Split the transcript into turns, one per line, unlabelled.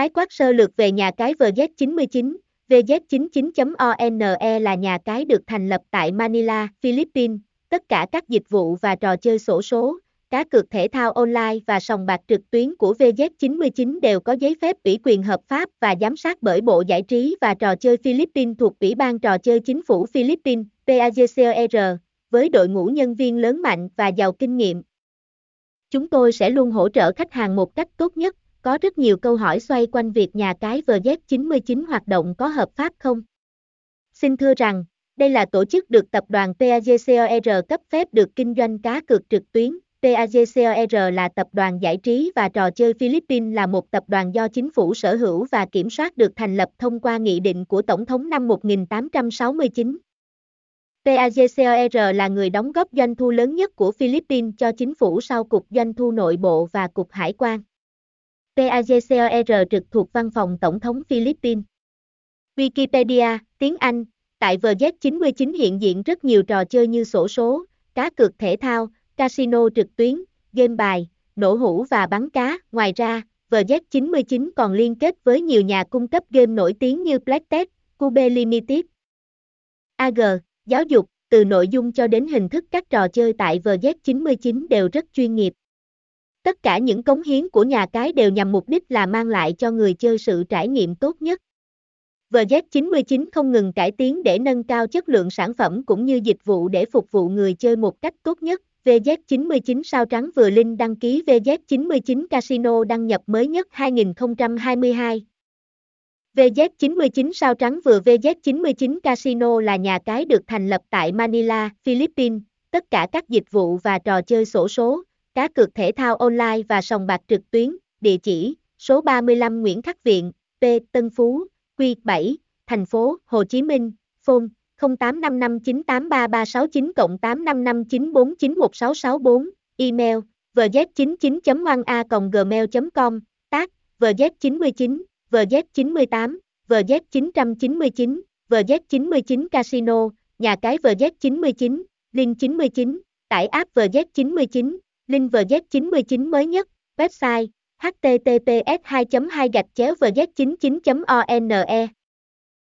Khái quát sơ lược về nhà cái VZ99, VZ99.one là nhà cái được thành lập tại Manila, Philippines. Tất cả các dịch vụ và trò chơi sổ số, cá cược thể thao online và sòng bạc trực tuyến của VZ99 đều có giấy phép ủy quyền hợp pháp và giám sát bởi Bộ Giải trí và Trò chơi Philippines thuộc Ủy ban Trò chơi Chính phủ Philippines, PAGCOR, với đội ngũ nhân viên lớn mạnh và giàu kinh nghiệm. Chúng tôi sẽ luôn hỗ trợ khách hàng một cách tốt nhất, có rất nhiều câu hỏi xoay quanh việc nhà cái VZ99 hoạt động có hợp pháp không? Xin thưa rằng, đây là tổ chức được tập đoàn PAGCOR cấp phép được kinh doanh cá cược trực tuyến. PAGCOR là tập đoàn giải trí và trò chơi Philippines là một tập đoàn do chính phủ sở hữu và kiểm soát được thành lập thông qua nghị định của Tổng thống năm 1869. PAGCOR là người đóng góp doanh thu lớn nhất của Philippines cho chính phủ sau Cục Doanh thu Nội bộ và Cục Hải quan. PAGCOR trực thuộc Văn phòng Tổng thống Philippines. Wikipedia, tiếng Anh, tại VZ99 hiện diện rất nhiều trò chơi như sổ số, cá cược thể thao, casino trực tuyến, game bài, nổ hũ và bắn cá. Ngoài ra, VZ99 còn liên kết với nhiều nhà cung cấp game nổi tiếng như Blacktech, Cube Limited, AG, giáo dục, từ nội dung cho đến hình thức các trò chơi tại VZ99 đều rất chuyên nghiệp. Tất cả những cống hiến của nhà cái đều nhằm mục đích là mang lại cho người chơi sự trải nghiệm tốt nhất. VZ99 không ngừng cải tiến để nâng cao chất lượng sản phẩm cũng như dịch vụ để phục vụ người chơi một cách tốt nhất. VZ99 sao trắng vừa linh đăng ký VZ99 Casino đăng nhập mới nhất 2022. VZ99 sao trắng vừa VZ99 Casino là nhà cái được thành lập tại Manila, Philippines. Tất cả các dịch vụ và trò chơi sổ số, cá cược thể thao online và sòng bạc trực tuyến, địa chỉ, số 35 Nguyễn Khắc Viện, P. Tân Phú, Q 7, thành phố Hồ Chí Minh, phone 0855983369 cộng 8559491664, email vz99.oana gmail.com, tác vz99, vz98, vz999, vz99 casino, nhà cái vz99, link 99, tải app vz99, link vz99 mới nhất, website https 2 2 gạch chéo vz99 one